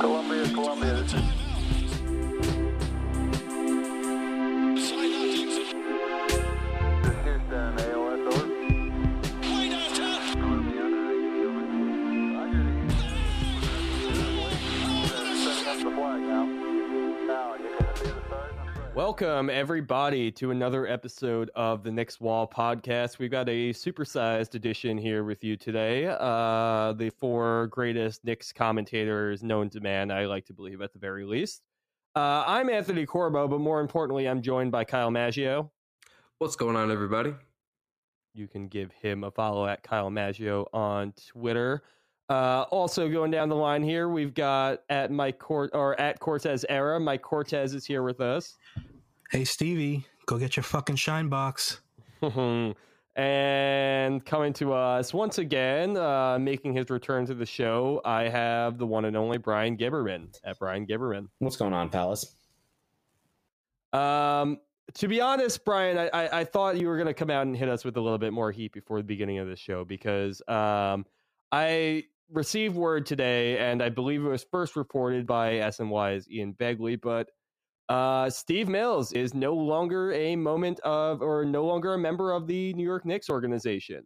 Columbia, Columbia, Welcome, everybody, to another episode of the Knicks Wall podcast. We've got a supersized edition here with you today. Uh, the four greatest Knicks commentators known to man, I like to believe, at the very least. Uh, I'm Anthony Corbo, but more importantly, I'm joined by Kyle Maggio. What's going on, everybody? You can give him a follow at Kyle Maggio on Twitter. Uh, also going down the line here, we've got at Mike Cort or at Cortez Era. Mike Cortez is here with us. Hey Stevie, go get your fucking shine box. and coming to us once again, uh, making his return to the show, I have the one and only Brian Gibberman at Brian Gibberman. What's going on, Palace? Um, to be honest, Brian, I, I, I thought you were going to come out and hit us with a little bit more heat before the beginning of the show because um, I received word today, and I believe it was first reported by SNY's Ian Begley, but uh, Steve Mills is no longer a moment of, or no longer a member of the New York Knicks organization.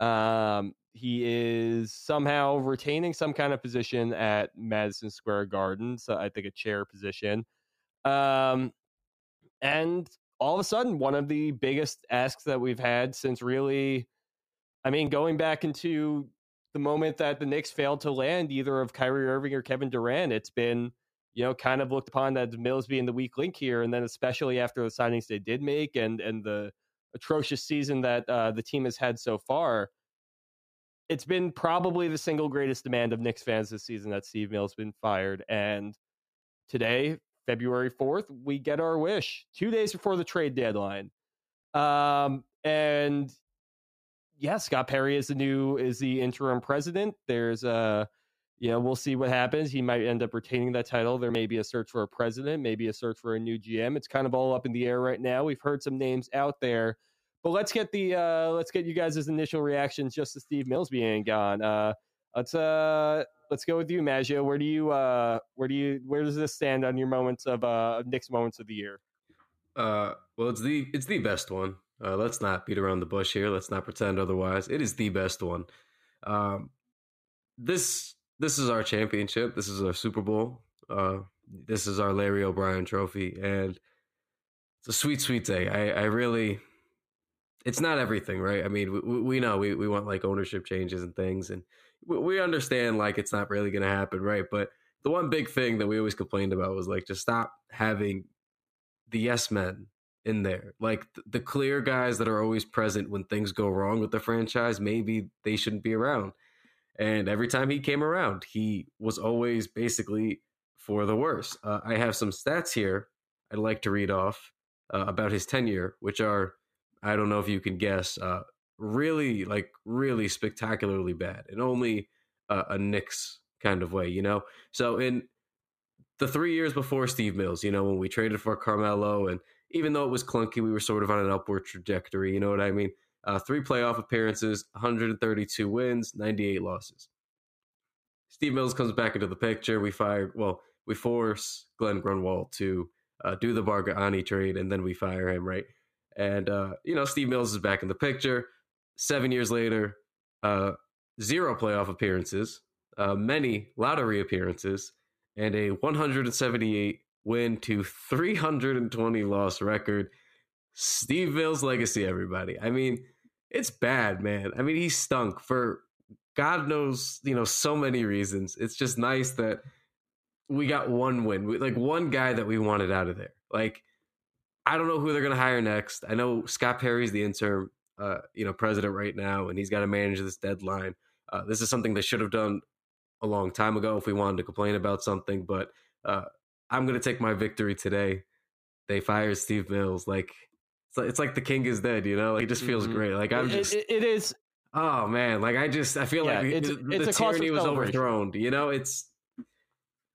Um, he is somehow retaining some kind of position at Madison Square Garden, so I think a chair position. Um, and all of a sudden, one of the biggest asks that we've had since really, I mean, going back into the moment that the Knicks failed to land either of Kyrie Irving or Kevin Durant, it's been, you know, kind of looked upon as Mills being the weak link here. And then especially after the signings they did make and and the atrocious season that uh, the team has had so far, it's been probably the single greatest demand of Knicks fans this season that Steve Mills been fired. And today, February 4th, we get our wish two days before the trade deadline. Um, and yeah, Scott Perry is the new is the interim president. There's a you know, we'll see what happens. He might end up retaining that title. There may be a search for a president, maybe a search for a new GM. It's kind of all up in the air right now. We've heard some names out there. But let's get the uh let's get you guys' initial reactions just to Steve Mills being gone. Uh let's uh let's go with you, Maggio. Where do you uh where do you where does this stand on your moments of uh Knicks moments of the year? Uh, well, it's the it's the best one. Uh, let's not beat around the bush here. Let's not pretend otherwise. It is the best one. Um, this this is our championship. This is our Super Bowl. Uh, this is our Larry O'Brien Trophy, and it's a sweet, sweet day. I, I really, it's not everything, right? I mean, we, we know we, we want like ownership changes and things, and we, we understand like it's not really going to happen, right? But the one big thing that we always complained about was like just stop having the yes men in there. Like th- the clear guys that are always present when things go wrong with the franchise, maybe they shouldn't be around. And every time he came around, he was always basically for the worse. Uh, I have some stats here I'd like to read off uh, about his tenure, which are, I don't know if you can guess, uh, really, like, really spectacularly bad and only a Knicks kind of way, you know? So in the three years before Steve Mills, you know, when we traded for Carmelo, and even though it was clunky, we were sort of on an upward trajectory. You know what I mean? Uh, three playoff appearances, 132 wins, 98 losses. Steve Mills comes back into the picture. We fire, well, we force Glenn Grunwald to uh, do the Bargnani trade, and then we fire him, right? And uh, you know, Steve Mills is back in the picture. Seven years later, uh, zero playoff appearances, uh, many lottery appearances, and a 178 win to 320 loss record. Steve Mills' legacy, everybody. I mean, it's bad, man. I mean, he stunk for God knows, you know, so many reasons. It's just nice that we got one win, we, like one guy that we wanted out of there. Like I don't know who they're going to hire next. I know Scott Perry's the interim, uh, you know, president right now, and he's got to manage this deadline. Uh, this is something they should have done a long time ago if we wanted to complain about something. But uh, I'm going to take my victory today. They fired Steve Mills. Like it's, like it's like the king is dead. You know, like it just feels Mhm. great. Like I'm just. it- it is Oh man, like I just I feel Yeah, like it's- the, it's tyranny was overthrown. You know, it's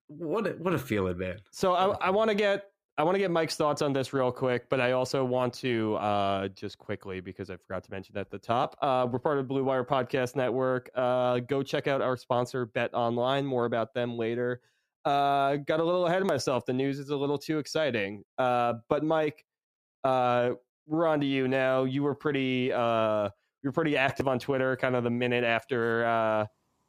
what a, what a feeling, man. So I, I want to get I want to get Mike's thoughts on this real quick, but I also want to uh, just quickly because I forgot to mention at the top. Uh, we're part of Blue Wire Podcast Network. Uh, go check out our sponsor, Bet Online. More about them later. Uh, got a little ahead of myself. The news is a little too exciting. Uh, but Mike, uh, we're on to you now. You were pretty uh, you were pretty active on Twitter, kind of the minute after. Uh,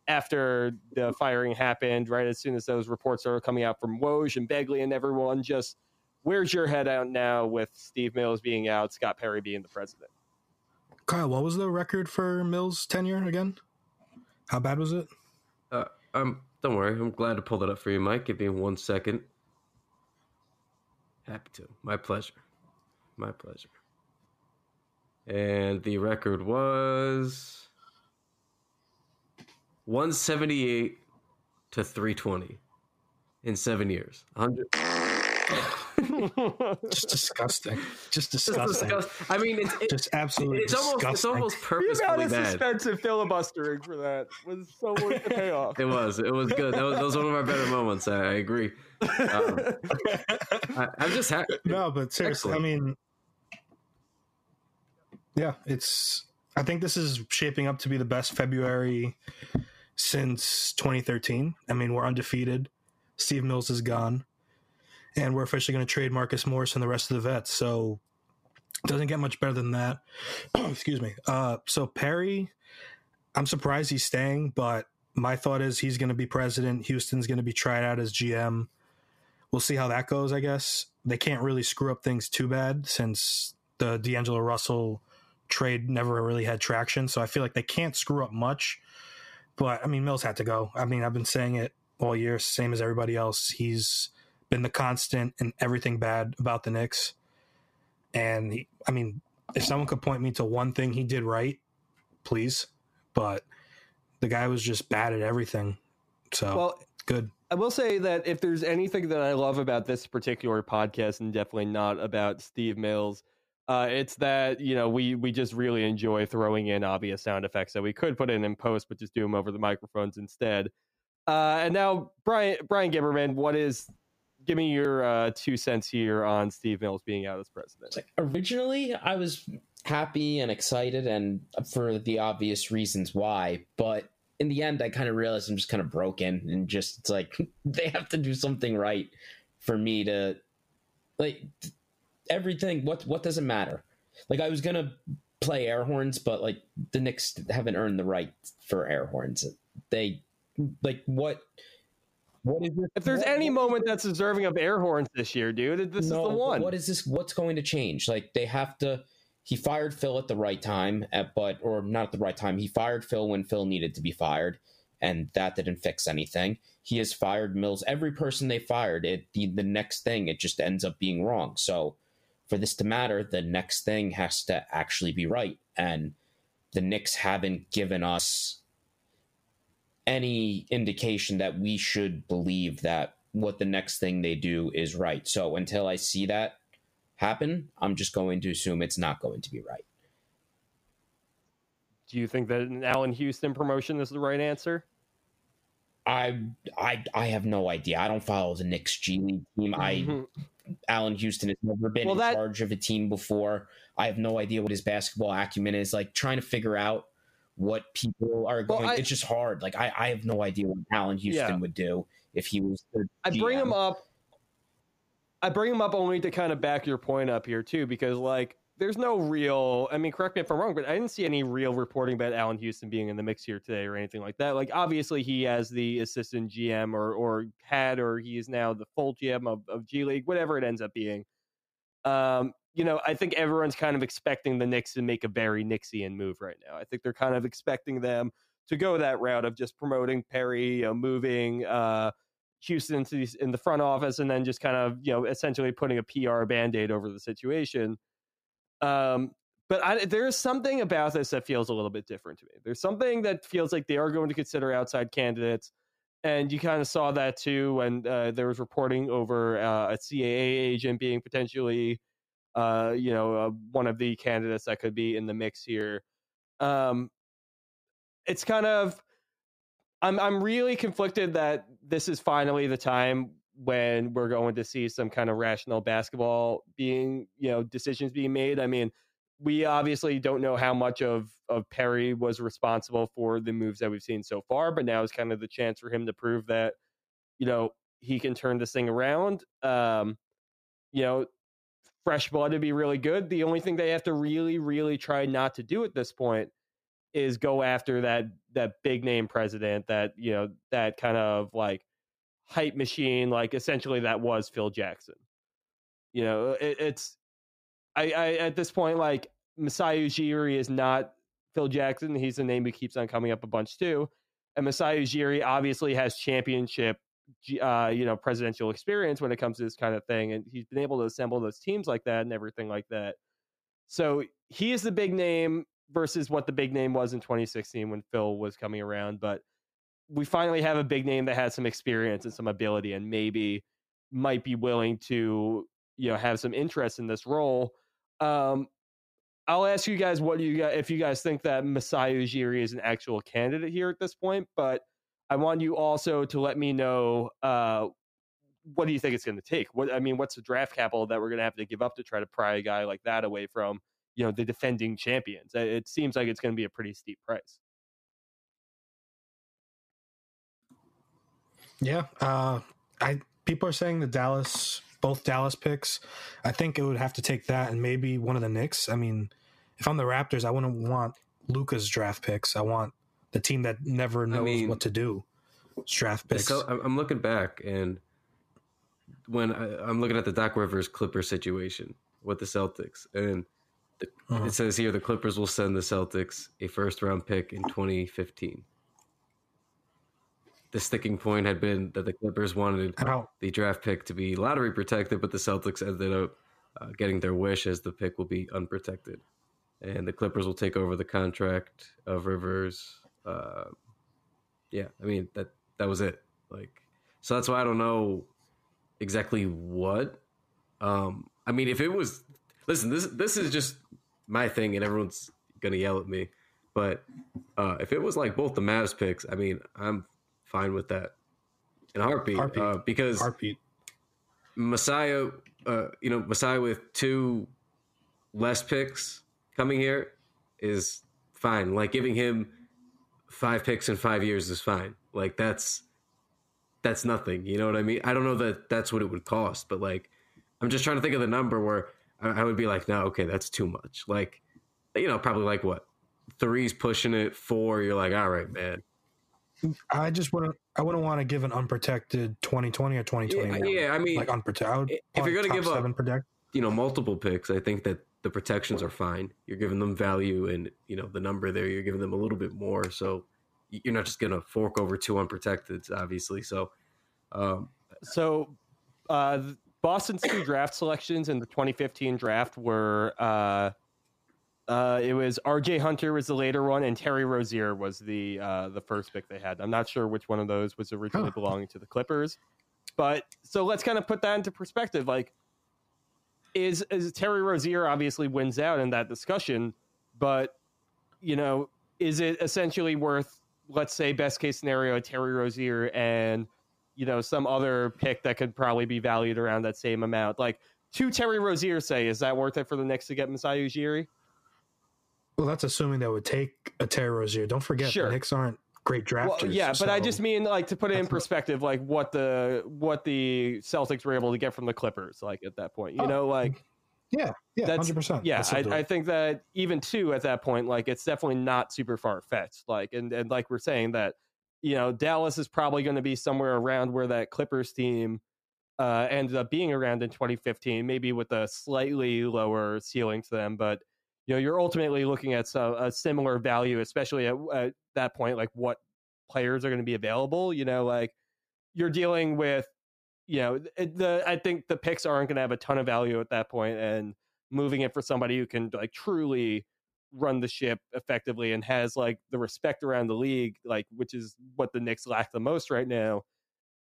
after the firing happened, right as soon as those reports are coming out from Woj and Begley and everyone, just where's your head out now with Steve Mills being out, Scott Perry being the president? Kyle, what was the record for Mills' tenure again? How bad was it? Uh, um, don't worry, I'm glad to pull that up for you, Mike. Give me one second. Happy to. My pleasure. My pleasure. And the record was 178 to 320 in seven years. 100. Just disgusting. Just Just disgusting. disgust- I mean, it's, it, Just absolutely it's almost it's disgusting. almost the amount purposefully of bad. suspense and filibustering for that was so worth the payoff. It was. It was good. That was, that was one of our better moments. I, I agree. Um, I, I'm just happy. no, but seriously, I mean, yeah, it's. I think this is shaping up to be the best February since 2013. I mean, we're undefeated. Steve Mills is gone, and we're officially going to trade Marcus Morris and the rest of the vets. So doesn't get much better than that. Excuse me. Uh, so Perry, I'm surprised he's staying, but my thought is he's going to be president. Houston's going to be tried out as GM. We'll see how that goes. I guess they can't really screw up things too bad since the D'Angelo Russell trade never really had traction. So I feel like they can't screw up much. But I mean, Mills had to go. I mean, I've been saying it all year, same as everybody else. He's been the constant in everything bad about the Knicks. And he, I mean, if someone could point me to one thing he did right, please. But the guy was just bad at everything. So Well, good. I will say that if there's anything that I love about this particular podcast, and definitely not about Steve Mills, uh, it's that you know we we just really enjoy throwing in obvious sound effects that we could put in in post, but just do them over the microphones instead. Uh, and now, Brian Brian Gimmerman, what is? Give me your uh, two cents here on Steve Mills being out as president. Like originally I was happy and excited and for the obvious reasons why, but in the end I kind of realized I'm just kind of broken and just it's like they have to do something right for me to like everything what what does it matter? Like I was to play air horns but like the Knicks haven't earned the right for air horns. They like what what is this? If there's what- any what moment that's deserving of air horns this year, dude, this No, is the one. What is this? What's going to change? Like they have to. He fired Phil at the right time, at, but or not at the right time. He fired Phil when Phil needed to be fired, and that didn't fix anything. He has fired Mills. Every person they fired, it the, the next thing it just ends up being wrong. So for this to matter, the next thing has to actually be right, and the Knicks haven't given us any indication that we should believe that what the next thing they do is right. So until I see that happen, I'm just going to assume it's not going to be right. Do you think that an Allan Houston promotion is the right answer? I I I have no idea. I don't follow the Knicks G League team. I Mhm. Allan Houston has never been Well, in that- charge of a team before. I have no idea what his basketball acumen is. Like trying to figure out what people are Well, going. I- it's just hard. Like I, I have no idea what Allan Houston Yeah. would do if he was. The I bring him up. I bring him up only to kind of back your point up here too, because like there's no real. I mean, correct me if I'm wrong, but I didn't see any real reporting about Allan Houston being in the mix here today or anything like that. Like obviously he has the assistant GM or or had or he is now the full GM of, of G League, whatever it ends up being. Um, you know, I think everyone's kind of expecting the Knicks to make a very Knicksian move right now. I think they're kind of expecting them to go that route of just promoting Perry, you know, moving uh, Houston into these, in the front office and then just kind of you know essentially putting a PR band aid over the situation. Um, but I, there's something about this that feels a little bit different to me. There's something that feels like they are going to consider outside candidates, and you kind of saw that too when uh, there was reporting over uh, a CAA agent being potentially, uh, you know, uh, one of the candidates that could be in the mix here. Um, it's kind of, I'm I'm really conflicted that this is finally the time when we're going to see some kind of rational basketball being, you know, decisions being made. I mean we obviously don't know how much of of Perry was responsible for the moves that we've seen so far, but now is kind of the chance for him to prove that you know he can turn this thing around. Um, you know, fresh blood would be really good. The only thing they have to really, really try not to do at this point is go after that that big name president, that you know, that kind of like hype machine, like essentially that was Phil Jackson. You know, it, it's I, I at this point like Masai Ujiri is not Phil Jackson. He's a name who keeps on coming up a bunch too. And Masai Ujiri obviously has championship, uh, you know, presidential experience when it comes to this kind of thing, and he's been able to assemble those teams like that and everything like that. So he is the big name versus what the big name was in 2016 when Phil was coming around. But we finally have a big name that has some experience and some ability, and maybe might be willing to, you know, have some interest in this role. Um, I'll ask you guys what you got if you guys think that Masai Ujiri is an actual candidate here at this point, but I want you also to let me know uh, what do you think it's going to take? What I mean, what's the draft capital that we're going to have to give up to try to pry a guy like that away from you know the defending champions? It seems like it's going to be a pretty steep price. Yeah, uh, I people are saying the Dallas both Dallas picks. I think it would have to take that and maybe one of the Knicks. I mean, if I'm the Raptors, I wouldn't want Luka's draft picks. I want the team that never knows I mean, what to do. Draft picks. So I'm looking back and when I, am looking at the Doc Rivers Clipper situation with the Celtics, and the, uh-huh. it says here the Clippers will send the Celtics a first round pick in 2015 the sticking point had been that the Clippers wanted the draft pick to be lottery protected, but the Celtics ended up uh, getting their wish as the pick will be unprotected, and the Clippers will take over the contract of Rivers. Uh, yeah, I mean that that was it. Like, so that's why I don't know exactly what. Um, I mean, if it was, listen, this this is just my thing, and everyone's gonna yell at me. But uh, if it was like both the Mavs picks, I mean, I'm fine with that in a heartbeat, heartbeat. Uh, because heartbeat. Masai, uh, you know, Masai with two less picks coming here is fine. Like giving him five picks in five years is fine. Like that's that's nothing. You know what I mean? I don't know that that's what it would cost, but like I'm just trying to think of the number where I, I would be like, no, okay, that's too much. Like, you know, probably like what three's pushing it, four. You're like, all right, man. I just wouldn't. I wouldn't want to give an unprotected 2020 or 2021. Yeah, yeah I mean, like unprotected. If you're going to give up, protect. you know, multiple picks, I think that the protections are fine. You're giving them value, and you know the number there. You're giving them a little bit more, so you're not just going to fork over two unprotected, obviously. So, um, so uh, Boston's two draft selections in the 2015 draft were. Uh, uh, it was R.J. Hunter was the later one, and Terry Rozier was the uh, the first pick they had. I'm not sure which one of those was originally belonging to the Clippers, but so let's kind of put that into perspective. Like, is is Terry Rozier obviously wins out in that discussion, but you know, is it essentially worth, let's say, best case scenario, Terry Rozier and you know some other pick that could probably be valued around that same amount, like two Terry Rozier, say, is that worth it for the Knicks to get Masai Ujiri? Well, that's assuming that would take a Terry Rozier. Don't forget, sure. the Knicks aren't great drafters. Well, yeah, so but I just mean like to put it in perspective, like what the what the Celtics were able to get from the Clippers, like at that point. You oh, know, like yeah, yeah, hundred percent. Yeah, I, I, think that even two at that point, like it's definitely not super far fetched. Like and and like we're saying that you know Dallas is probably going to be somewhere around where that Clippers team uh, ended up being around in 2015, maybe with a slightly lower ceiling to them, but you know you're ultimately looking at some, a similar value especially at, at, that point like what players are going to be available you know like you're dealing with, you know, the I think the picks aren't going to have a ton of value at that point, and moving it for somebody who can like truly run the ship effectively and has like the respect around the league, like which is what the Knicks lack the most right now,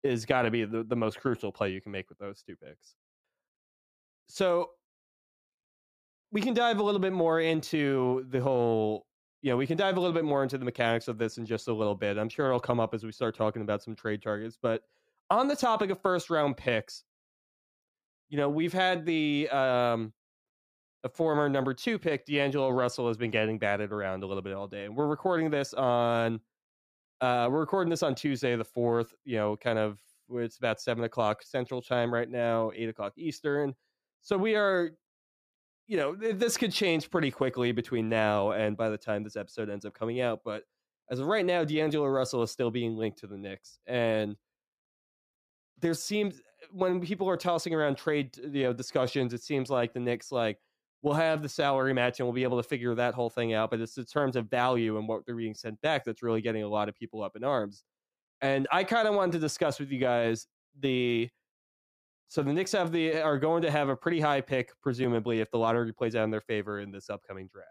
is got to be the, the most crucial play you can make with those two picks. So we can dive a little bit more into the whole you know, we can dive a little bit more into the mechanics of this in just a little bit. I'm sure it'll come up as we start talking about some trade targets. But on the topic of first round picks, you know, we've had the um a former number two pick, D'Angelo Russell, has been getting batted around a little bit all day. And we're recording this on uh we're recording this on Tuesday the fourth, you know, kind of it's about seven o'clock central time right now, eight o'clock Eastern. So we are you know, this could change pretty quickly between now and by the time this episode ends up coming out. But as of right now, D'Angelo Russell is still being linked to the Knicks, and there seems when people are tossing around trade, you know, discussions, it seems like the Knicks like we'll have the salary match and we'll be able to figure that whole thing out. But it's the terms of value and what they're being sent back that's really getting a lot of people up in arms. And I kind of wanted to discuss with you guys the so the Knicks have the are going to have a pretty high pick, presumably, if the lottery plays out in their favor in this upcoming draft.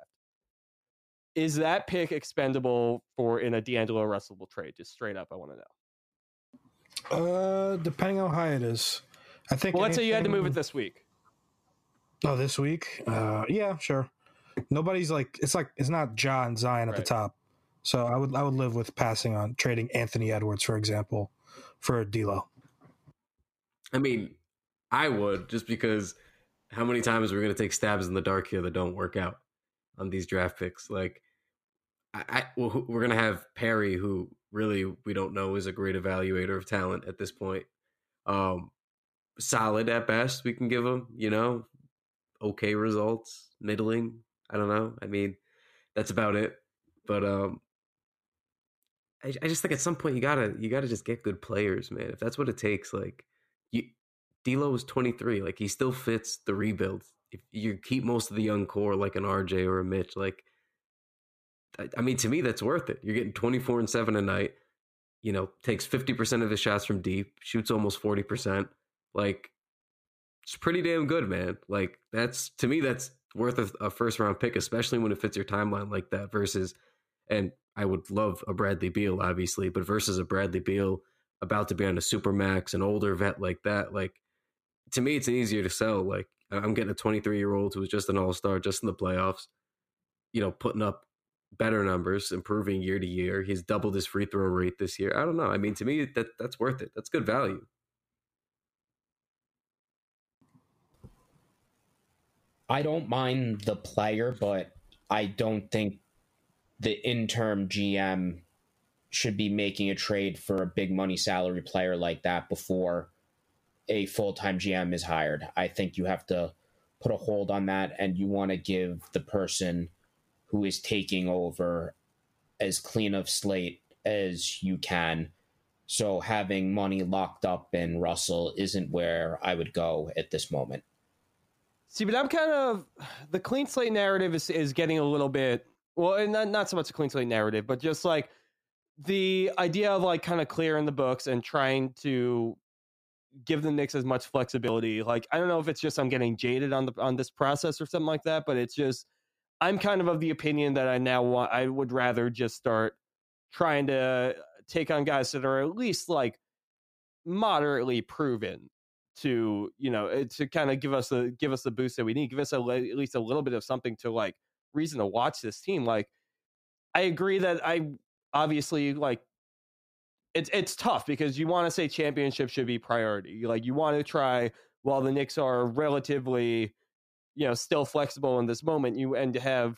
Is that pick expendable for in a D'Angelo Russell trade? Just straight up, I want to know. Uh, depending on how high it is, I think. Well, let's say you had to move it this week. Oh, this week? Uh, yeah, sure. Nobody's like it's like it's not John Zion at the top, so I would I would live with passing on trading Anthony Edwards, for example, for D'Lo. I mean, I would just because how many times we're going to take stabs in the dark here that don't work out on these draft picks? Like, I, I well, we're going to have Perry, who really we don't know is a great evaluator of talent at this point. Um, solid at best, we can give him. You know, okay results, middling. I don't know. I mean, that's about it. But um, I, I just think at some point you gotta you gotta just get good players, man. If that's what it takes, like you D'Lo is 23. Like he still fits the rebuild. If you keep most of the young core, like an RJ or a Mitch, like I, mean, to me, that's worth it. You're getting 24 and seven a night. You know, takes 50 percent of his shots from deep, shoots almost 40 percent. Like it's pretty damn good, man. Like that's to me, that's worth a, a first round pick, especially when it fits your timeline like that. Versus, and I would love a Bradley Beal, obviously, but versus a Bradley Beal about to be on a super max, an older vet like that, like to me, it's easier to sell. Like I'm getting a 23 year old who was just an all star, just in the playoffs. You know, putting up better numbers, improving year to year. He's doubled his free throw rate this year. I don't know. I mean, to me, that that's worth it. That's good value. I don't mind the player, but I don't think the interim GM should be making a trade for a big money salary player like that before a full time GM is hired. I think you have to put a hold on that and you want to give the person who is taking over as clean of slate as you can. So having money locked up in Russell isn't where I would go at this moment. See, but I'm kind of the clean slate narrative is is getting a little bit well, and not not so much a clean slate narrative, but just like the idea of like kind of clearing the books and trying to give the Knicks as much flexibility. Like I don't know if it's just I'm getting jaded on the on this process or something like that, but it's just I'm kind of of the opinion that I now want I would rather just start trying to take on guys that are at least like moderately proven to you know eh, to kind of give us a give us the boost that we need give us a, at least a little bit of something to like reason to watch this team like i agree that i obviously like it's it's tough because you want to say championship should be priority like you want to try while the Knicks are relatively you know still flexible in this moment you and to have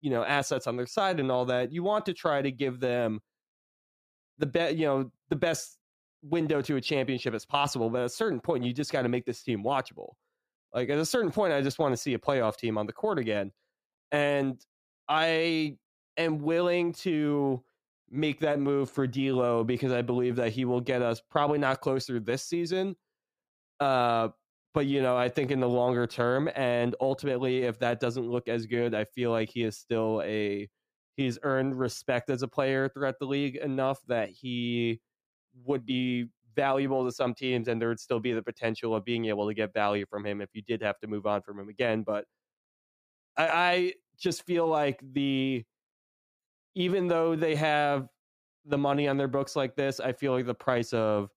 you know assets on their side and all that you want to try to give them the best you know the best window to a championship as possible. But at a certain point, you just got to make this team watchable. Like at a certain point, I just want to see a playoff team on the court again. And I am willing to make that move for D'Lo because I believe that he will get us probably not closer this season. Uh, but you know, I think in the longer term, and ultimately, if that doesn't look as good, I feel like he is still a he's earned respect as a player throughout the league enough that he would be valuable to some teams, and there would still be the potential of being able to get value from him if you did have to move on from him again. But I, I just feel like the even though they have the money on their books like this, I feel like the price of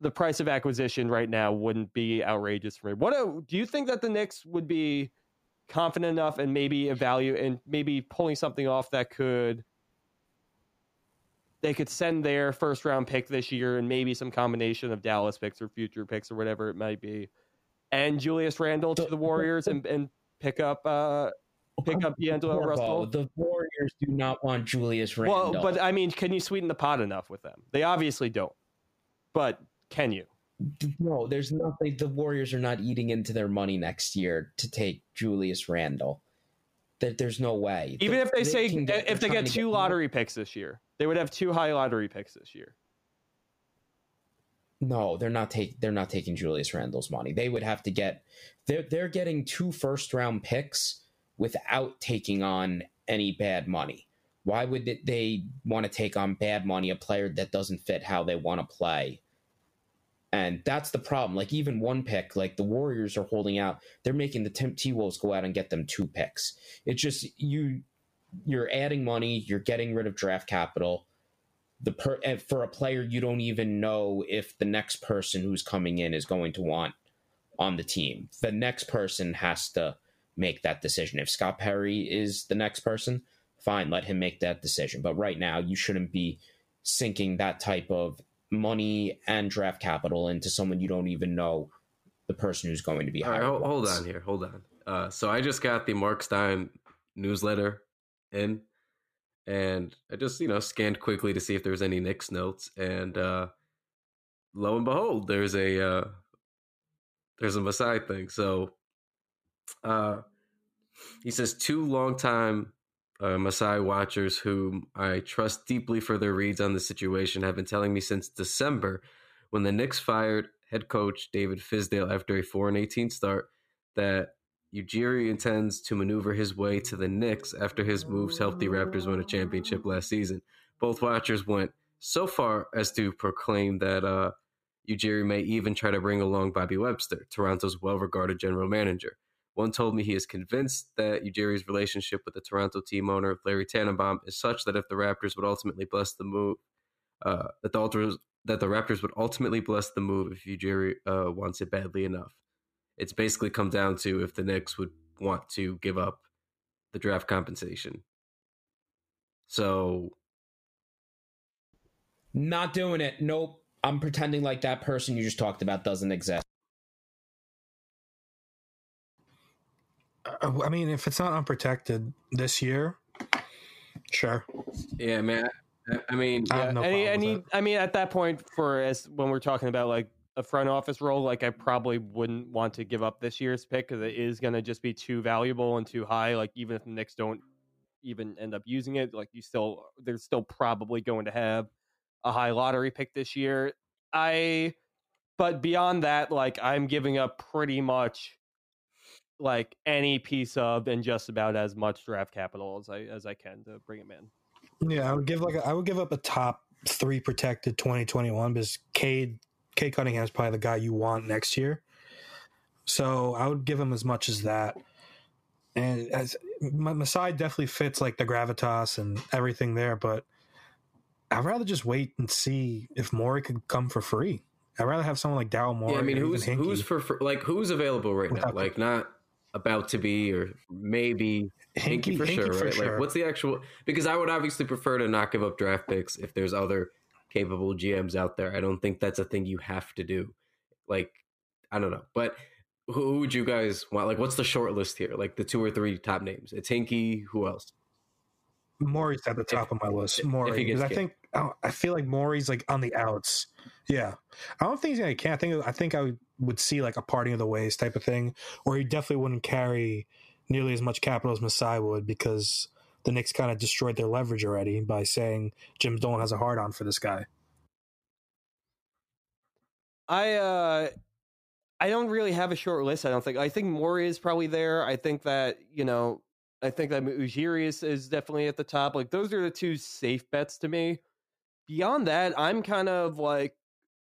the price of acquisition right now wouldn't be outrageous for me. What a, do you think that the Knicks would be confident enough and maybe a value and maybe pulling something off that could they could send their first round pick this year and maybe some combination of Dallas picks or future picks or whatever it might be, and Julius Randle to the Warriors and, and pick up uh pick up D'Angelo Russell. The Warriors do not want Julius Randle. Well, but I mean, can you sweeten the pot enough with them? They obviously don't. But can you? No, there's nothing. The Warriors are not eating into their money next year to take Julius Randle. That there's no way. Even The- if they say get- if they get two lottery picks this year, they would have two high lottery picks this year. No, they're not taking. They're not taking Julius Randle's money. They would have to get. They're they're getting two first round picks without taking on any bad money. Why would they want to take on bad money a player that doesn't fit how they want to play? And that's the problem. Like even one pick, like the Warriors are holding out. They're making the T Wolves go out and get them two picks. It's just you. You're adding money. You're getting rid of draft capital the per for a player you don't even know if the next person who's coming in is going to want on the team. The next person has to make that decision. If Scott Perry is the next person, fine, let him make that decision. But right now, you shouldn't be sinking that type of money and draft capital into someone you don't even know the person who's going to be hired. hold, hold on here. Hold on. Uh, so I just got the Mark Stein newsletter in, and I just you know scanned quickly to see if there was any Knicks notes, and uh, lo and behold, there's a uh, there's a Masai thing. So uh, he says two longtime uh, Masai watchers whom I trust deeply for their reads on the situation have been telling me since December when the Knicks fired head coach David Fizdale after a 4 and 18 start that Ujiri intends to maneuver his way to the Knicks after his moves helped the Raptors win a championship last season. Both watchers went so far as to proclaim that uh, Ujiri may even try to bring along Bobby Webster, Toronto's well regarded general manager. One told me he is convinced that Ujiri's relationship with the Toronto team owner, Larry Tannenbaum, is such that if the Raptors would ultimately bless the move, uh, that the Ultras, that the Raptors would ultimately bless the move if Ujiri uh, wants it badly enough. It's basically come down to if the Knicks would want to give up the draft compensation. So Not doing it. Nope. I'm pretending like that person you just talked about doesn't exist. Uh, I mean, if it's not unprotected this year, sure. yeah, man. I, I mean, I Yeah, no any, any. I mean, at that point, for as when we're talking about like a front office role, like I probably wouldn't want to give up this year's pick because it is going to just be too valuable and too high. Like even if the Knicks don't even end up using it, like you still, they're still probably going to have a high lottery pick this year. I, but beyond that, like I'm giving up pretty much like any piece of and just about as much draft capital as I as I can to bring him in. Yeah, I would give like a, I would give up a top three protected 2021 because Cade Cade Cunningham is probably the guy you want next year. So I would give him as much as that. And as Ma- Masai definitely fits like the gravitas and everything there, but I'd rather just wait and see if Morey could come for free. I'd rather have someone like Daryl Morey. yeah, I mean, who's who's for, for like who's available right now? Like not about to be or maybe Hinkie for sure, for right? sure. Like, what's the actual? Because I would obviously prefer to not give up draft picks if there's other capable GMs out there. I don't think that's a thing you have to do. Like, I don't know, but who, would you guys want? Like, what's the short list here? Like the two or three top names. It's Hinkie. Who else? Morey's at the top of my list. if Morey, because I think I I feel like Morey's like on the outs. Yeah, I don't think he's gonna. Can I think I think I would, see like a parting of the ways type of thing, or he definitely wouldn't carry nearly as much capital as Masai would because the Knicks kind of destroyed their leverage already by saying Jim Dolan has a hard on for this guy. I uh I don't really have a short list. I don't think. I think Morey is probably there. I think that you know. I think that Ujiri is, is definitely at the top. Like those are the two safe bets to me. Beyond that, I'm kind of like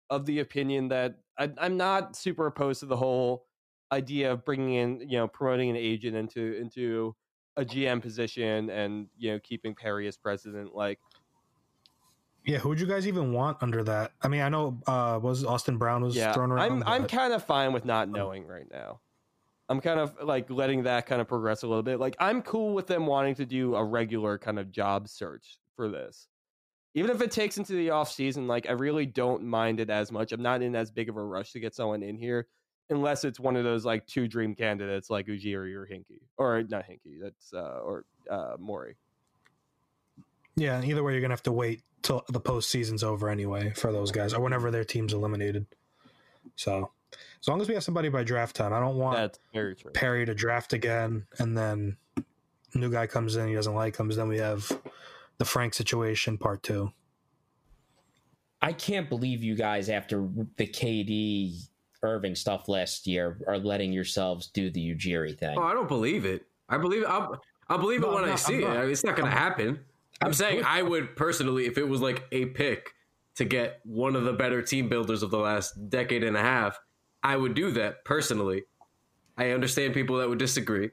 of the opinion that I, I'm not super opposed to the whole idea of bringing in, you know, promoting an agent into into a GM position and you know keeping Perry as president. Like, Yeah, who would you guys even want under that? I mean, I know uh was Austin Brown was yeah, thrown around. I'm I'm kind of fine with not knowing right now. I'm kind of like letting that kind of progress a little bit. Like, I'm cool with them wanting to do a regular kind of job search for this. Even if it takes into the off season, like I really don't mind it as much. I'm not in as big of a rush to get someone in here, unless it's one of those like two dream candidates like Ujiri or Hinkie, or not Hinkie. That's uh, or uh, Morey. Yeah, either way, you're gonna have to wait till the postseason's over anyway for those guys, or whenever their team's eliminated. So, as long as we have somebody by draft time, I don't want That's very true. Perry to draft again, and then new guy comes in, he doesn't like him. Then we have the Frank situation, part two. I can't believe you guys, after the KD Irving stuff last year, are letting yourselves do the Ujiri thing. Oh, I don't believe it. I believe I'll, I'll believe No, it when I'm I see I'm it. I mean, it's not going to happen. I'm saying I would personally, if it was like a pick to get one of the better team builders of the last decade and a half, I would do that personally. I understand people that would disagree,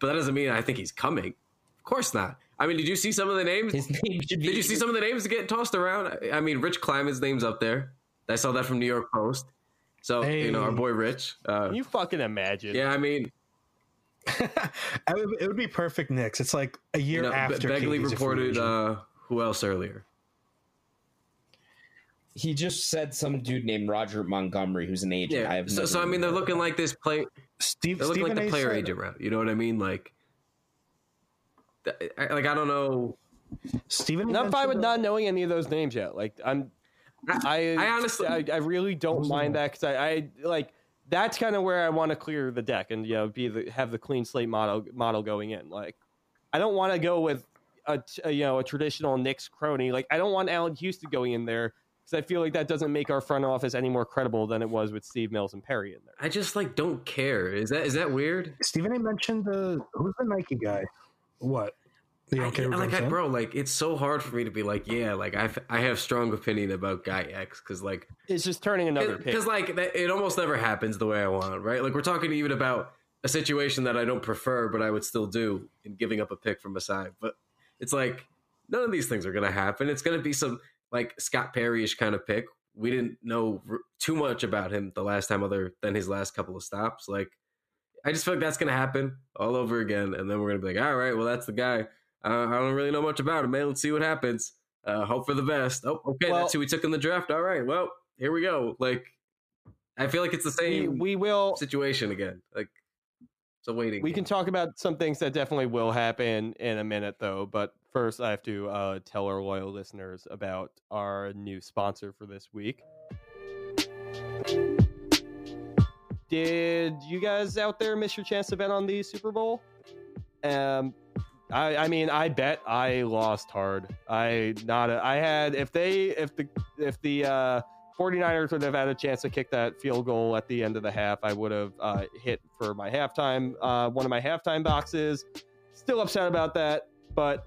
but that doesn't mean I think he's coming. Of course not. I mean, did you see some of the names? His name should be. Did you see some of the names get tossed around? I mean, Rich Kleiman's name's up there. I saw that from New York Post. So you know, our boy Rich. Uh, Can you fucking imagine? yeah, I mean, I would, it would be perfect Knicks. It's like a year you know, Be- after Begley KD's reported uh, who else earlier? He just said some dude named Roger Montgomery, who's an agent. I Yeah. have So, so I mean, they're looking like this play. Steve, They're looking Stephen like the A. player said- agent route. You know what I mean? Like, th- I- like I don't know. Stephen, And I'm fine with not knowing any of those names yet. Like I'm, I, I honestly- I, I really don't mind that because I, I like that's kind of where I want to clear the deck and you know be the have the clean slate model model going in. Like I don't want to go with a you know a traditional Knicks crony. Like I don't want Allan Houston going in there because I feel like that doesn't make our front office any more credible than it was with Steve Mills and Perry in there. I just like don't care. Is that is that weird? Stephen A. mentioned the who's the Nike guy? What? You don't I- like I, bro, like it's so hard for me to be like, yeah, like I I have strong opinion about guy X because like It's just turning another pick. because like that, it almost never happens the way I want, right? Like we're talking even about a situation that I don't prefer, but I would still do in giving up a pick from a side. But it's like none of these things are gonna happen. It's gonna be some like Scott Perry-ish kind of pick. We didn't know r- too much about him the last time, other than his last couple of stops. Like I just feel like that's gonna happen all over again, and then we're gonna be like, all right, well that's the guy. Uh, I don't really know much about him, man. Let's see what happens. Uh, hope for the best. Oh, okay, Well- that's who we took in the draft. All right, well, here we go. Like, I feel like it's the we, same we will situation again. Like, it's a waiting. We game. can talk about some things that definitely will happen in a minute, though. But first, I have to uh, tell our loyal listeners about our new sponsor for this week. Did you guys out there miss your chance to bet on the Super Bowl? Um, I, I mean, I bet I lost hard. I not. A, I had if they if the if the uh, 49ers would have had a chance to kick that field goal at the end of the half, I would have uh, hit for my halftime, uh, one of my halftime boxes. Still upset about that, but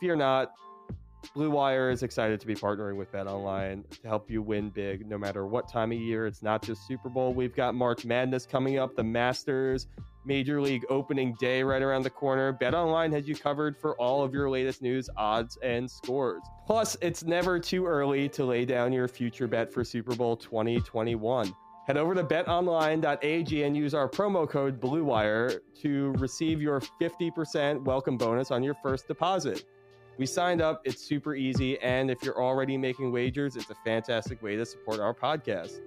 fear not. Blue Wire is excited to be partnering with Bet Online to help you win big no matter what time of year. It's not just Super Bowl. We've got March Madness coming up, the Masters, Major League opening day right around the corner. Bet Online has you covered for all of your latest news, odds, and scores. Plus, it's never too early to lay down your future bet for Super Bowl 2021. Head over to betonline.ag and use our promo code BLUEWIRE to receive your 50% welcome bonus on your first deposit. We signed up, it's super easy, and if you're already making wagers, it's a fantastic way to support our podcast.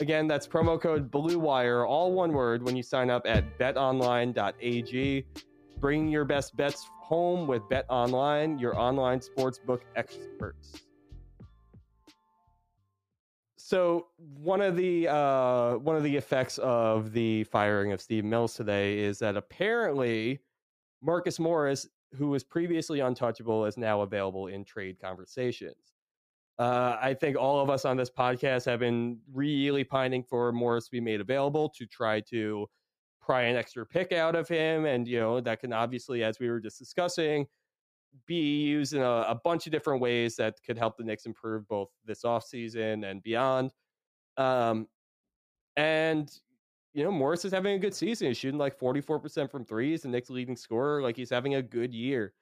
Again, that's promo code BLUEWIRE, all one word, when you sign up at betonline.ag. Bring your best bets home with Bet Online, your online sportsbook experts. So one of the uh, one of the effects of the firing of Steve Mills today is that apparently Marcus Morris, who was previously untouchable, is now available in trade conversations. Uh, I think all of us on this podcast have been really pining for Morris to be made available to try to pry an extra pick out of him, and you know that can obviously, as we were just discussing, be used in a, a bunch of different ways that could help the Knicks improve both this offseason and beyond. Um, and you know, Morris is having a good season. He's shooting like 44% from threes, the Knicks leading scorer. Like he's having a good year.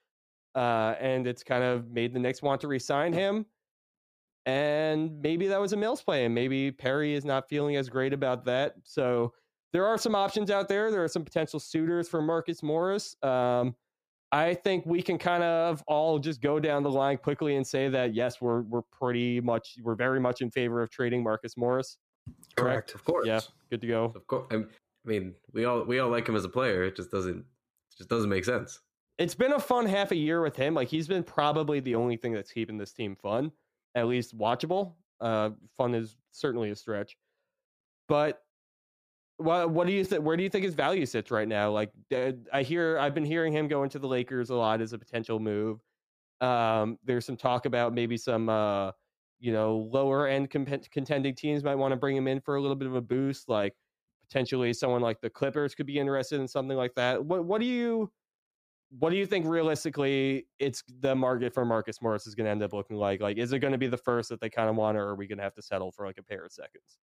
Uh, and it's kind of made the Knicks want to resign him. And maybe that was a Mills play, and maybe Perry is not feeling as great about that. So there are some options out there. There are some potential suitors for Marcus Morris. Um, I think we can kind of all just go down the line quickly and say that yes, we're we're pretty much we're very much in favor of trading Marcus Morris. Correct. Of course. Yeah, good to go. Of course. I mean, we all we all like him as a player. It just doesn't it just doesn't make sense. It's been a fun half a year with him. Like he's been probably the only thing that's keeping this team fun, at least watchable. Uh, fun is certainly a stretch, but what what do you think? Where do you think his value sits right now? Like I hear, I've been hearing him going to the Lakers a lot as a potential move. Um, there's some talk about maybe some, uh, you know, lower end comp- contending teams might want to bring him in for a little bit of a boost. Like potentially someone like the Clippers could be interested in something like that. What what do you what do you think realistically it's the market for Marcus Morris is going to end up looking like? Like, is it going to be the first that they kind of want, or are we going to have to settle for like a pair of seconds?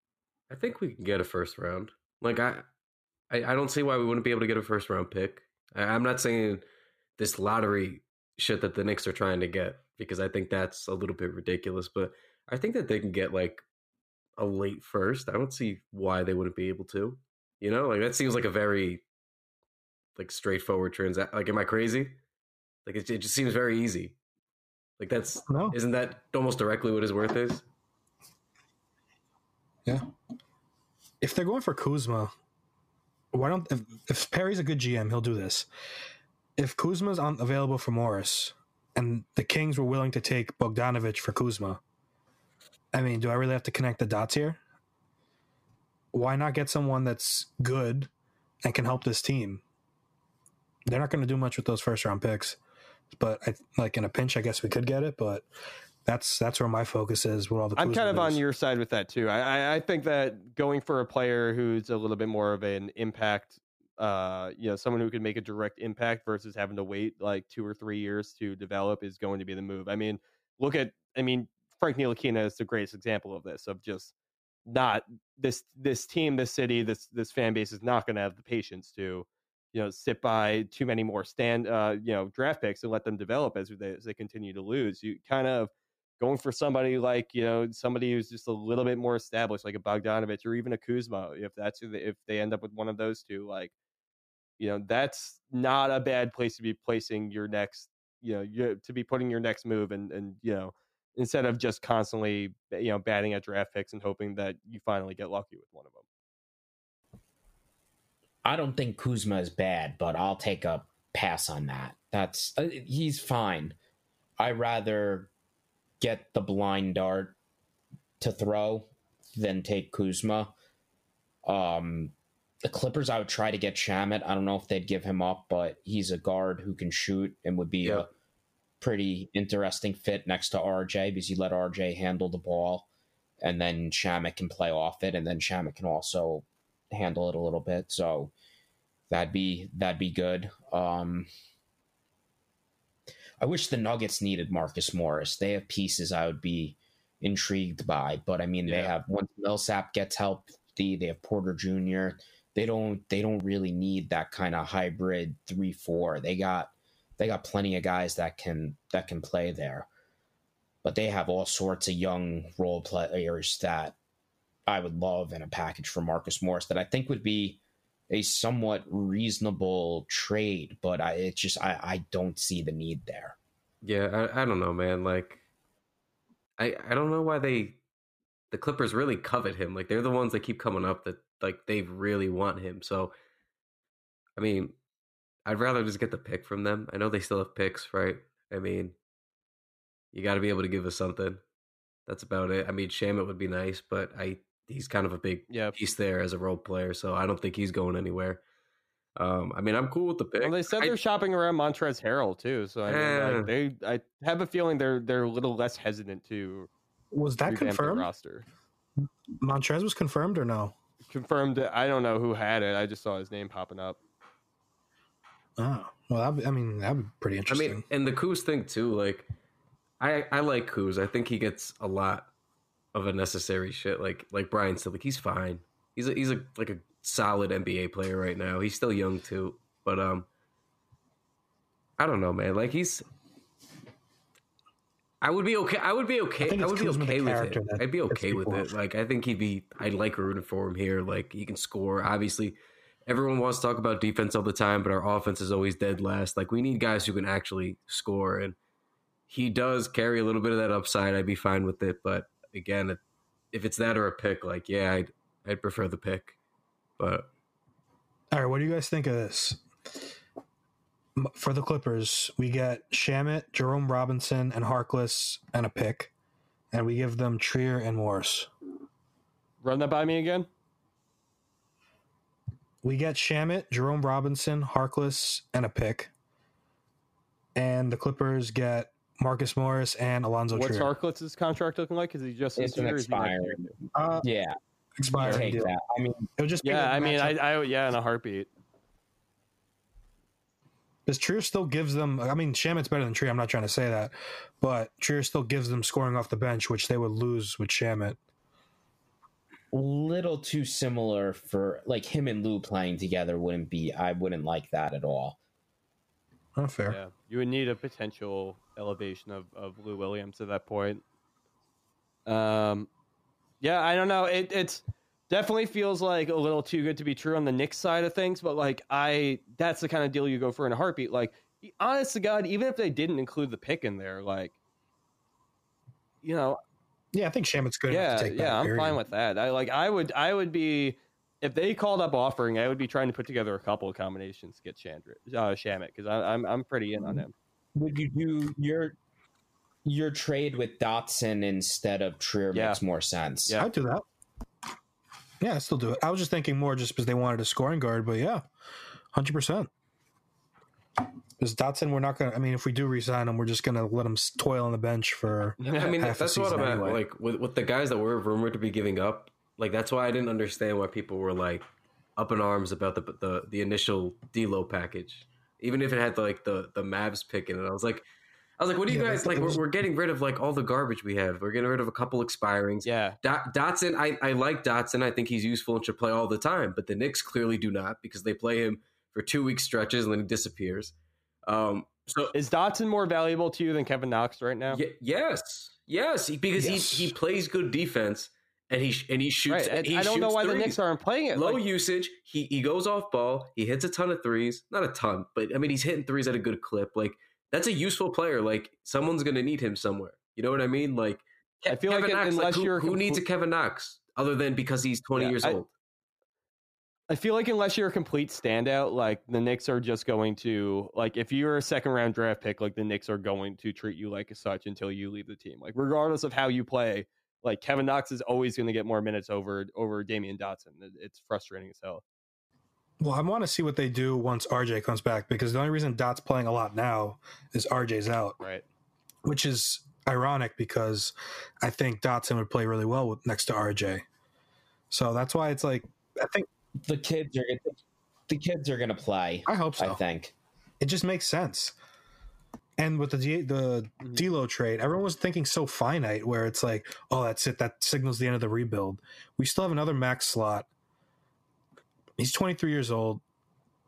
I think we can get a first round. Like I, I, I don't see why we wouldn't be able to get a first round pick. I, I'm not saying this lottery shit that the Knicks are trying to get because I think that's a little bit ridiculous. But I think that they can get like a late first. I don't see why they wouldn't be able to. You know, like that seems like a very like straightforward transaction. Like, am I crazy? Like it, it just seems very easy. Like that's No. isn't that almost directly what his worth is? Yeah. If they're going for Kuzma, why don't if, if Perry's a good GM, he'll do this. If Kuzma's on, available for Morris, and the Kings were willing to take Bogdanovich for Kuzma, I mean, do I really have to connect the dots here? Why not get someone that's good and can help this team? They're not going to do much with those first round picks, but I, like in a pinch, I guess we could get it. But that's that's where my focus is with all the. I'm kind of on your side with that too. I, I I think that going for a player who's a little bit more of an impact, uh, you know, someone who can make a direct impact versus having to wait like two or three years to develop is going to be the move. I mean, look at, I mean, Frank Ntilikina is the greatest example of this. Of just not this this team, this city, this this fan base is not going to have the patience to, you know, sit by too many more stand, uh, you know, draft picks and let them develop as they as they continue to lose. You kind of going for somebody like you know somebody who's just a little bit more established, like a Bogdanovich or even a Kuzma, if that's who they, if they end up with one of those two, like you know that's not a bad place to be placing your next, you know, you, to be putting your next move, and and you know instead of just constantly you know batting at draft picks and hoping that you finally get lucky with one of them. I don't think Kuzma is bad, but I'll take a pass on that. That's uh, he's fine. I rather get the blind dart to throw than take Kuzma. Um, the Clippers, I would try to get Shamet. I don't know if they'd give him up, but he's a guard who can shoot and would be Yeah. a pretty interesting fit next to RJ because you let RJ handle the ball, and then Shamet can play off it, and then Shamet can also handle it a little bit. So that'd be that'd be good. Um, I wish the Nuggets needed Marcus Morris. They have pieces I would be intrigued by, but I mean they have once Millsap gets healthy, they have Porter Jr. They don't they don't really need that kind of hybrid three four. They got they got plenty of guys that can that can play there. But they have all sorts of young role players that I would love in a package for Marcus Morris that I think would be a somewhat reasonable trade, but I it's just I, I don't see the need there. Yeah, I, I don't know, man. Like, I I don't know why they, the Clippers really covet him. Like, they're the ones that keep coming up that like they really want him. So, I mean, I'd rather just get the pick from them. I know they still have picks, right? I mean, you got to be able to give us something. That's about it. I mean, Shamet would be nice, but I he's kind of a big Yeah. piece there as a role player, so I don't think he's going anywhere. Um, I mean, I'm cool with the pick. Well, they said I- they're shopping around Montrezl Harrell too, so I mean, Eh. like, they I have a feeling they're they're a little less hesitant to Was that confirmed? roster. Montrez was confirmed or no? Confirmed. I don't know who had it. I just saw his name popping up. Oh, well, that'd I mean, that'd be pretty interesting. I mean, and the Kuz thing too. Like, I I like Kuz. I think he gets a lot of unnecessary shit. Like like Brian said, like he's fine. He's a, he's a like a solid NBA player right now. He's still young too, but um, I don't know, man. Like he's. I would be okay. I would be okay. think I, would be okay with character it. I'd be okay with it. Like I think he'd be. I'd like rooting for him here. Like he can score. Obviously, everyone wants to talk about defense all the time, but our offense is always dead last. Like we need guys who can actually score, and he does carry a little bit of that upside. I'd be fine with it, but again, if it's that or a pick, like yeah, I'd I'd prefer the pick. But All right, what do you guys think of this? For the Clippers, we get Shamet, Jerome Robinson, and Harkless, and a pick, and we give them Trier and Morris. Run that by me again. We get Shamet, Jerome Robinson, Harkless, and a pick, and the Clippers get Marcus Morris and Alonzo What's Trier. Harkless's contract looking like? Is he just It's an year or is he next expired. uh, Yeah, expiring take deal. that. I mean, It would just be Yeah, a I mean, I. I, yeah, in a heartbeat. Because Trier still gives them. I mean, Shamet's better than Trier. I'm not trying to say that, but Trier still gives them scoring off the bench, which they would lose with Shamet. Little too similar for like him and Lou playing together wouldn't be. I wouldn't like that at all. Oh, fair. Yeah, you would need a potential elevation of, of Lou Williams at that point. Um, yeah, I don't know. It it's definitely feels like a little too good to be true on the Knicks side of things, but like I, that's the kind of deal you go for in a heartbeat. Like, honest to God, even if they didn't include the pick in there, like, you know, Yeah, I think Shamet's good enough yeah, to take that. yeah, I'm period. fine with that. I like, I would, I would be. If they called up offering, I would be trying to put together a couple of combinations to get Chandra, uh, Shamet because I'm I'm pretty in on him. Would you do your your trade with Dotson instead of Trier Yeah. makes more sense? Yeah. I'd do that. Yeah, I still do it. I was just thinking more just because they wanted a scoring guard, but yeah, hundred percent. Because Dotson, we're not gonna. I mean, if we do resign him, we're just gonna let him toil on the bench for. I mean, half a that's what season I'm at. anyway. Like with with the guys that were rumored to be giving up. Like that's why I didn't understand why people were like up in arms about the the the initial D'Lo package, even if it had like the the Mavs pick in it. I was like, I was like, what do you Yeah, guys like? it We're, we're getting rid of like all the garbage we have. We're getting rid of a couple expirings. yeah, Dot, Dotson, I, I like Dotson. I think he's useful and should play all the time. But the Knicks clearly do not because they play him for two week stretches and then he disappears. Um, so Is Dotson more valuable to you than Kevin Knox right now? Ye- yes, yes, because Yes. he he plays good defense and he and he shoots. Right. and he I don't know shoots why the threes. Knicks aren't playing it. low Like, usage. He he goes off ball. He hits a ton of threes, not a ton, but I mean he's hitting threes at a good clip. Like that's a useful player. Like someone's gonna need him somewhere. You know what I mean? Like I feel like Knox, unless who, you're who needs a Kevin Knox other than because he's twenty Yeah, years I- old. I feel like unless you're a complete standout, like the Knicks are just going to like if you're a second round draft pick, like the Knicks are going to treat you like such until you leave the team. Like regardless of how you play, like Kevin Knox is always going to get more minutes over over Damyean Dotson. It's frustrating as hell. Well, I want to see what they do once RJ comes back because the only reason Dot's playing a lot now is RJ's out, Right. which is ironic because I think Dotson would play really well with next to RJ. So that's why it's like I think The kids are gonna, the kids are gonna play. I hope so. I think. It just makes sense. And with the D- the. D'Lo trade, everyone was thinking so finite, where it's like, oh, that's it. That signals the end of the rebuild. We still have another max slot. He's 23 years old.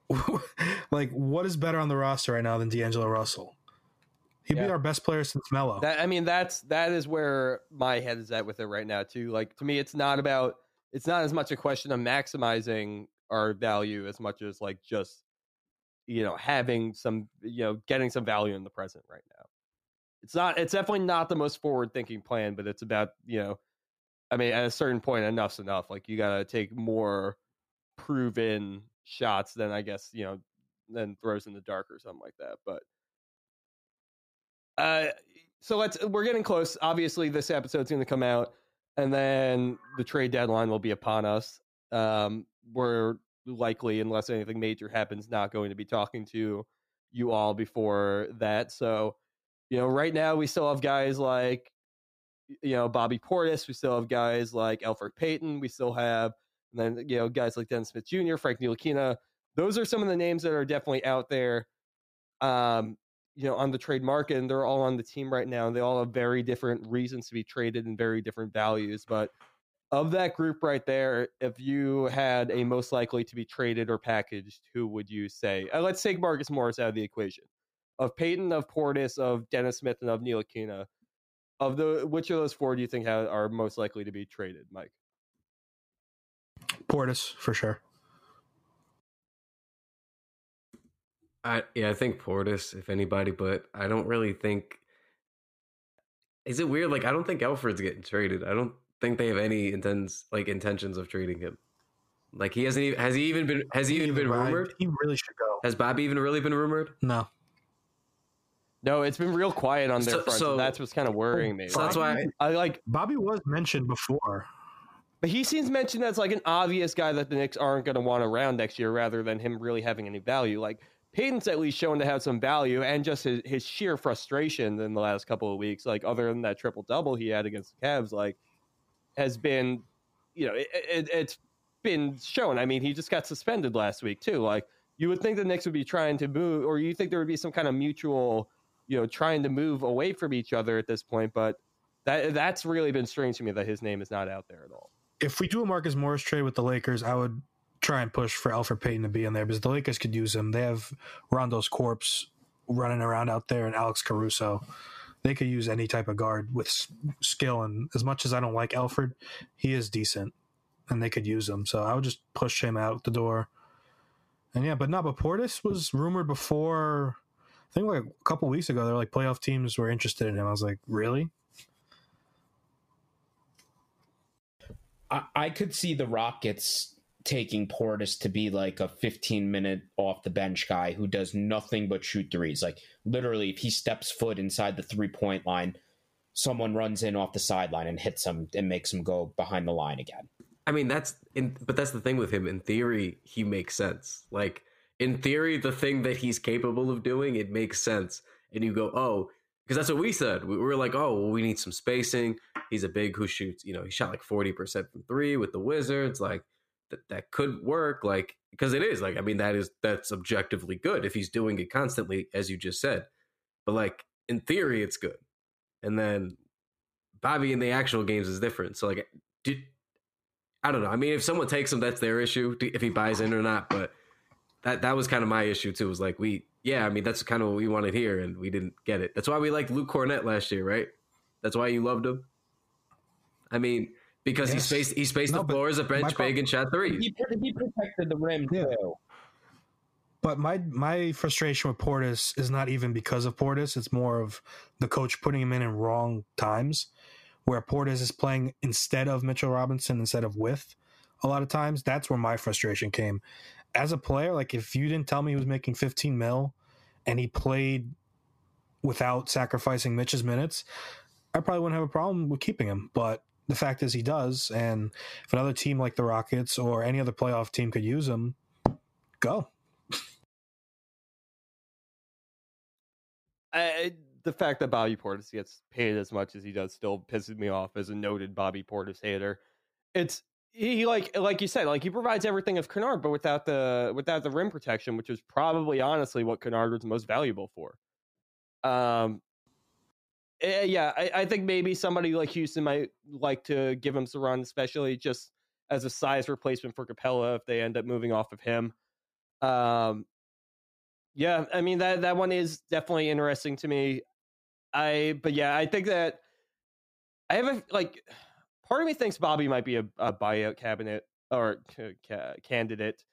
like, what is better on the roster right now than D'Angelo Russell? He'd Yeah. be our best player since Melo. That I mean, that's that is where my head is at with it right now too. Like to me, it's not about it's not as much a question of maximizing our value as much as like just you know having some you know getting some value in the present right now. It's not. It's definitely not the most forward thinking plan, but it's about you know. I mean, at a certain point, enough's enough. Like you got to take more proven shots than I guess you know than throws in the dark or something like that. But uh, so let's. We're getting close. Obviously, this episode's to come out, and then the trade deadline will be upon us. Um, we're likely, unless anything major happens, not going to be talking to you all before that. So, you know, right now we still have guys like, you know, Bobby Portis. We still have guys like Elfrid Payton. We still have, and then you know, guys like Dennis Smith Jr., Frank Ntilikina. those are some of the names that are definitely out there. Um, you know, on the trade market, and they're all on the team right now, and they all have very different reasons to be traded and very different values. But of that group right there, if you had a most likely to be traded or packaged, who would you say? Uh, let's take Marcus Morris out of the equation. Of Payton, of Portis, of Dennis Smith, and of Ntilikina, of the which of those four do you think have, are most likely to be traded, Mike? Portis for sure. I yeah, I think Portis, if anybody, but I don't really think. Is it weird? Like I don't think Elfrid's getting traded. I don't think they have any intents like intentions of trading him. Like he hasn't even has he even been has he even been I- rumored? He really should go. Has Bobby even really been rumored? No. No, it's been real quiet on their So- front. So, so- that's what's kind of worrying me. So that's why I like, Bobby was mentioned before. but he seems mentioned as like an obvious guy that the Knicks aren't going to want around next year, rather than him really having any value. Like Payton's at least shown to have some value, and just his, his sheer frustration in the last couple of weeks, like other than that triple double he had against the Cavs, like has been, you know, it, it, it's been shown. I mean, he just got suspended last week too. Like you would think the Knicks would be trying to move, or you think there would be some kind of mutual, you know, trying to move away from each other at this point. But that that's really been strange to me that his name is not out there at all. If we do a Marcus Morris trade with the Lakers, I would try and push for Elfrid Payton to be in there because the Lakers could use him. They have Rondo's corpse running around out there and Alex Caruso. They could use any type of guard with skill. And as much as I don't like Elfrid, he is decent and they could use him. So I would just push him out the door. And yeah, but no, but Portis was rumored before. I think like a couple weeks ago, they're like playoff teams were interested in him. I was like, really? I, I could see the Rockets taking Portis to be like a 15 minute off the bench guy who does nothing but shoot threes. Like literally, if he steps foot inside the three point line, someone runs in off the sideline and hits him and makes him go behind the line again. I mean, that's in, but that's the thing with him. In theory, he makes sense. Like in theory, the thing that he's capable of doing, it makes sense. And you go, oh, because that's what we said. We were like, oh, well, we need some spacing. He's a big who shoots. You know, he shot like forty percent from three with the Wizards. Like that, that could work. Like because it is. Like I mean, that is that's objectively good if he's doing it constantly, as you just said. But like in theory, it's good. And then Bobby in the actual games is different. So like, did I don't know. I mean, if someone takes him, that's their issue if he buys in or not. But that that was kind of my issue too. Was like we, yeah, I mean, that's kind of what we wanted here, and we didn't get it. That's why we liked Luke Kornet last year, right? That's why you loved him. I mean, because Yes. he spaced he spaced No, the but floor as a bench prob- big and shot three. He, he protected the rim Yeah. too. But my my frustration with Portis is not even because of Portis. It's more of the coach putting him in in wrong times, where Portis is playing instead of Mitchell Robinson instead of with. A lot of times, that's where my frustration came. As a player, like if you didn't tell me he was making 15 mil, and he played without sacrificing Mitch's minutes, I probably wouldn't have a problem with keeping him. But the fact is, he does, and if another team like the Rockets or any other playoff team could use him, go. I, the fact that Bobby Portis gets paid as much as he does still pisses me off as a noted Bobby Portis hater. It's he like like you said, like he provides everything of Kennard, but without the without the rim protection, which is probably honestly what Kennard was most valuable for. Um, yeah, I, I think maybe somebody like Houston might like to give him some run, especially just as a size replacement for Capela if they end up moving off of him. Um, yeah, I mean that that one is definitely interesting to me. I but yeah, I think that I have a like part of me thinks Bobby might be a, a buyout cabinet or c- ca- candidate.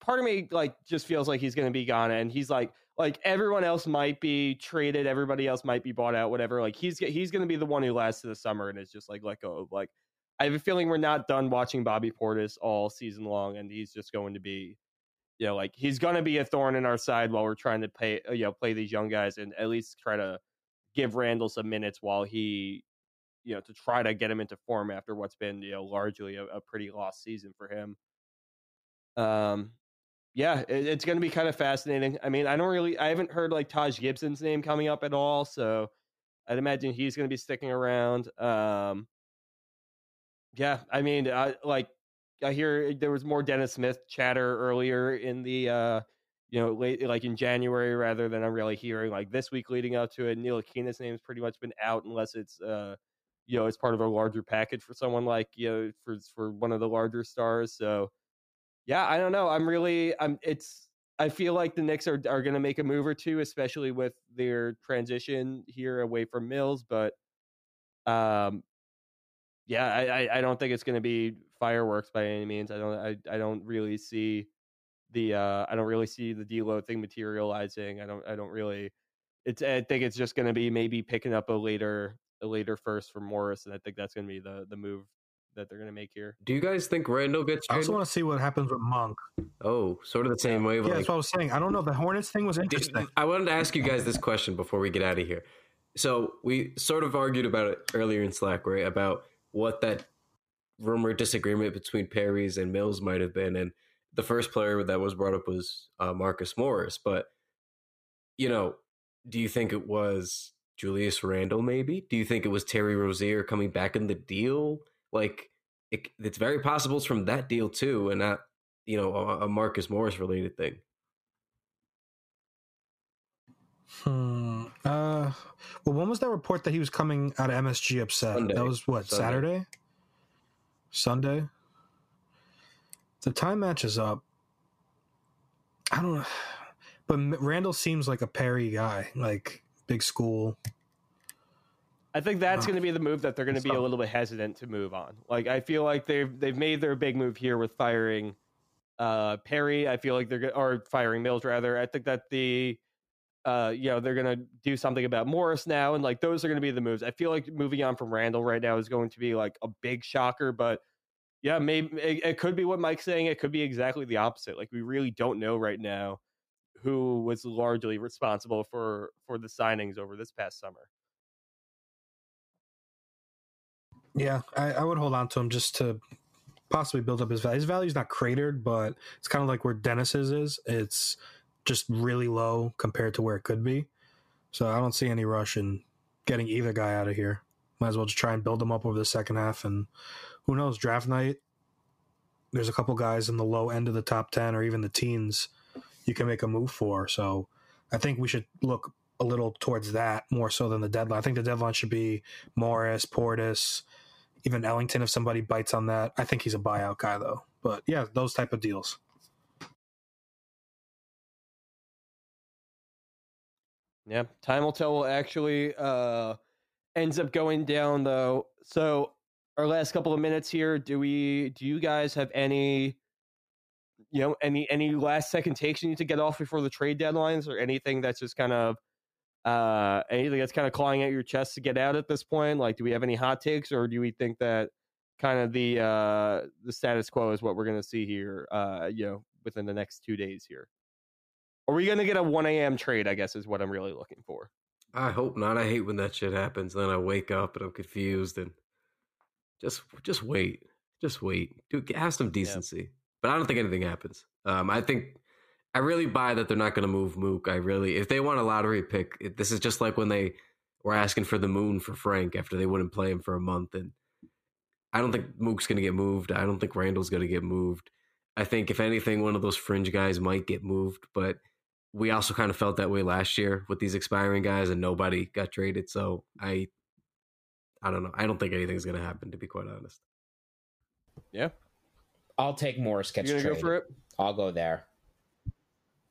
Part of me like just feels like he's going to be gone, and he's like like everyone else might be traded, everybody else might be bought out, whatever. Like he's he's going to be the one who lasts to the summer and is just like let go. Like I have a feeling we're not done watching Bobby Portis all season long, and he's just going to be you know, like he's going to be a thorn in our side while we're trying to uh, you know, play these young guys and at least try to give Randle some minutes while he, you know, to try to get him into form after what's been, you know, largely a, a pretty lost season for him. Um, yeah, it, it's going to be kind of fascinating. I mean, I don't really, I haven't heard like Taj Gibson's name coming up at all, so I'd imagine he's going to be sticking around. Um, yeah, I mean, I like I hear there was more Dennis Smith chatter earlier in the uh, you know late like in January rather than I'm really hearing like this week leading up to it. Neil Ntilikina's name's pretty much been out unless it's uh you know it's part of a larger package for someone like you know for for one of the larger stars. So yeah, I don't know. I'm really I'm it's I feel like the Knicks are are going to make a move or two, especially with their transition here away from Mills. But um, yeah, I I, don't think it's going to be fireworks by any means. I don't I, I don't really see the uh I don't really see the D'Lo thing materializing. I don't I don't really. It's I think it's just going to be maybe picking up a later a later first for Morris, and I think that's going to be the the move that they're going to make here. Do you guys think Randle gets I also want to see what happens with Monk. oh, sort of the same way. Yeah, like, that's what I was saying. I don't know. The Hornets thing was Did- interesting. I wanted to ask you guys this question before we get out of here. So we sort of argued about it earlier in Slack, right? About what that rumored disagreement between Perry's and Mills might have been, and the first player that was brought up was uh, Marcus Morris. But you know, do you think it was Julius Randle? Maybe. Do you think it was Terry Rozier coming back in the deal? Like, it, it's very possible it's from that deal too, and not you know a, a Marcus Morris related thing. Hmm. Uh. Well, when was that report that he was coming out of MSG upset? Sunday. That was what Sunday. Saturday. Sunday. The time matches up. I don't know, but Randle seems like a Perry guy, like big school. I think that's going to be the move that they're going to be a little bit hesitant to move on. Like I feel like they've they've made their big move here with firing uh, Perry. I feel like they're or firing Mills rather. I think that the uh, you know they're going to do something about Morris now, and like those are going to be the moves. I feel like moving on from Randle right now is going to be like a big shocker, but yeah, maybe it, it could be what Mike's saying. It could be exactly the opposite. Like we really don't know right now who was largely responsible for for the signings over this past summer. Yeah, I, I would hold on to him just to possibly build up his value. His value's not cratered, but it's kind of like where Dennis's is. It's just really low compared to where it could be. So I don't see any rush in getting either guy out of here. Might as well just try and build them up over the second half. And who knows, draft night, there's a couple guys in the low end of the top 10 or even the teens you can make a move for. So I think we should look a little towards that more so than the deadline. I think the deadline should be Morris, Portis, even Ellington if somebody bites on that. I think he's a buyout guy though. But yeah, those type of deals. Yeah, time will tell. Will actually uh, ends up going down though. So our last couple of minutes here. Do we? Do you guys have any? You know, any any last second takes you need to get off before the trade deadlines, or anything that's just kind of uh anything that's kind of clawing at your chest to get out at this point? Like, do we have any hot takes, or do we think that kind of the uh the status quo is what we're going to see here? Uh, you know, within the next two days here. Are we going to get a 1 a.m. trade? I guess is what I'm really looking for. I hope not. I hate when that shit happens. Then I wake up and I'm confused and just just wait. Just wait. Dude, have some decency. But I don't think anything happens. Um, I think I really buy that they're not going to move Mook. I really, if they want a lottery pick, it, this is just like when they were asking for the moon for Frank after they wouldn't play him for a month. And I don't think Mook's going to get moved. I don't think Randle's going to get moved. I think if anything, one of those fringe guys might get moved, but we also kind of felt that way last year with these expiring guys and nobody got traded. So I I don't know. I don't think anything's gonna happen to be quite honest. Yeah, I'll take Morris you gets gonna traded. go for it? I'll go there.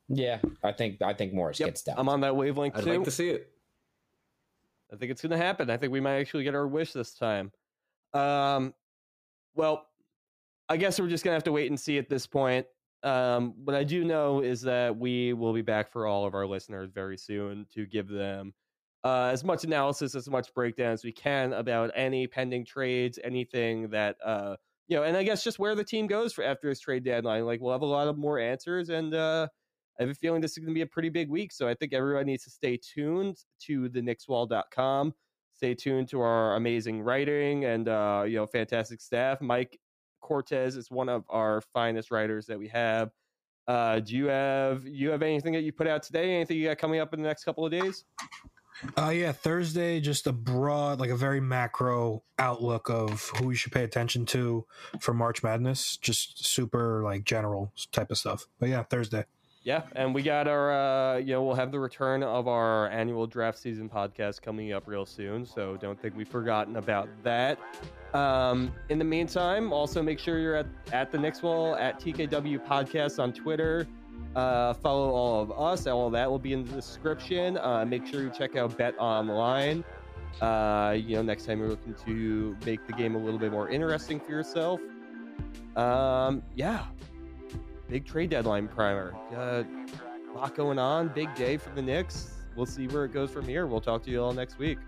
Yeah, I think I think Morris Yep, gets down. I'm on that wavelength I'd too. like to see it. I think it's going to happen. I think we might actually get our wish this time. Um, well, I guess we're just going to have to wait and see at this point. Um, what I do know is that we will be back for all of our listeners very soon to give them uh, as much analysis, as much breakdown as we can about any pending trades, anything that uh, you know, and I guess just where the team goes for after this trade deadline. Like we'll have a lot of more answers, and uh, I have a feeling this is going to be a pretty big week. So I think everyone needs to stay tuned to the Knickswall.com. Stay tuned to our amazing writing and uh, you know fantastic staff. Mike Cortez is one of our finest writers that we have. Uh, do you have you have anything that you put out today? Anything you got coming up in the next couple of days? Uh, yeah, Thursday, just a broad, like a very macro outlook of who you should pay attention to for March Madness. Just super, like, general type of stuff. But yeah, Thursday. Yeah, and we got our, uh, you know, we'll have the return of our annual draft season podcast coming up real soon. So don't think we've forgotten about that. Um, in the meantime, also make sure you're at, at the Knicks Wall at TKW Podcast on Twitter. Uh, follow all of us. All of that will be in the description. Uh, make sure you check out Bet Online. Uh, you know, next time you're looking to make the game a little bit more interesting for yourself. Um, yeah, big trade deadline primer. Uh, a lot going on. Big day for the Knicks. We'll see where it goes from here. We'll talk to you all next week.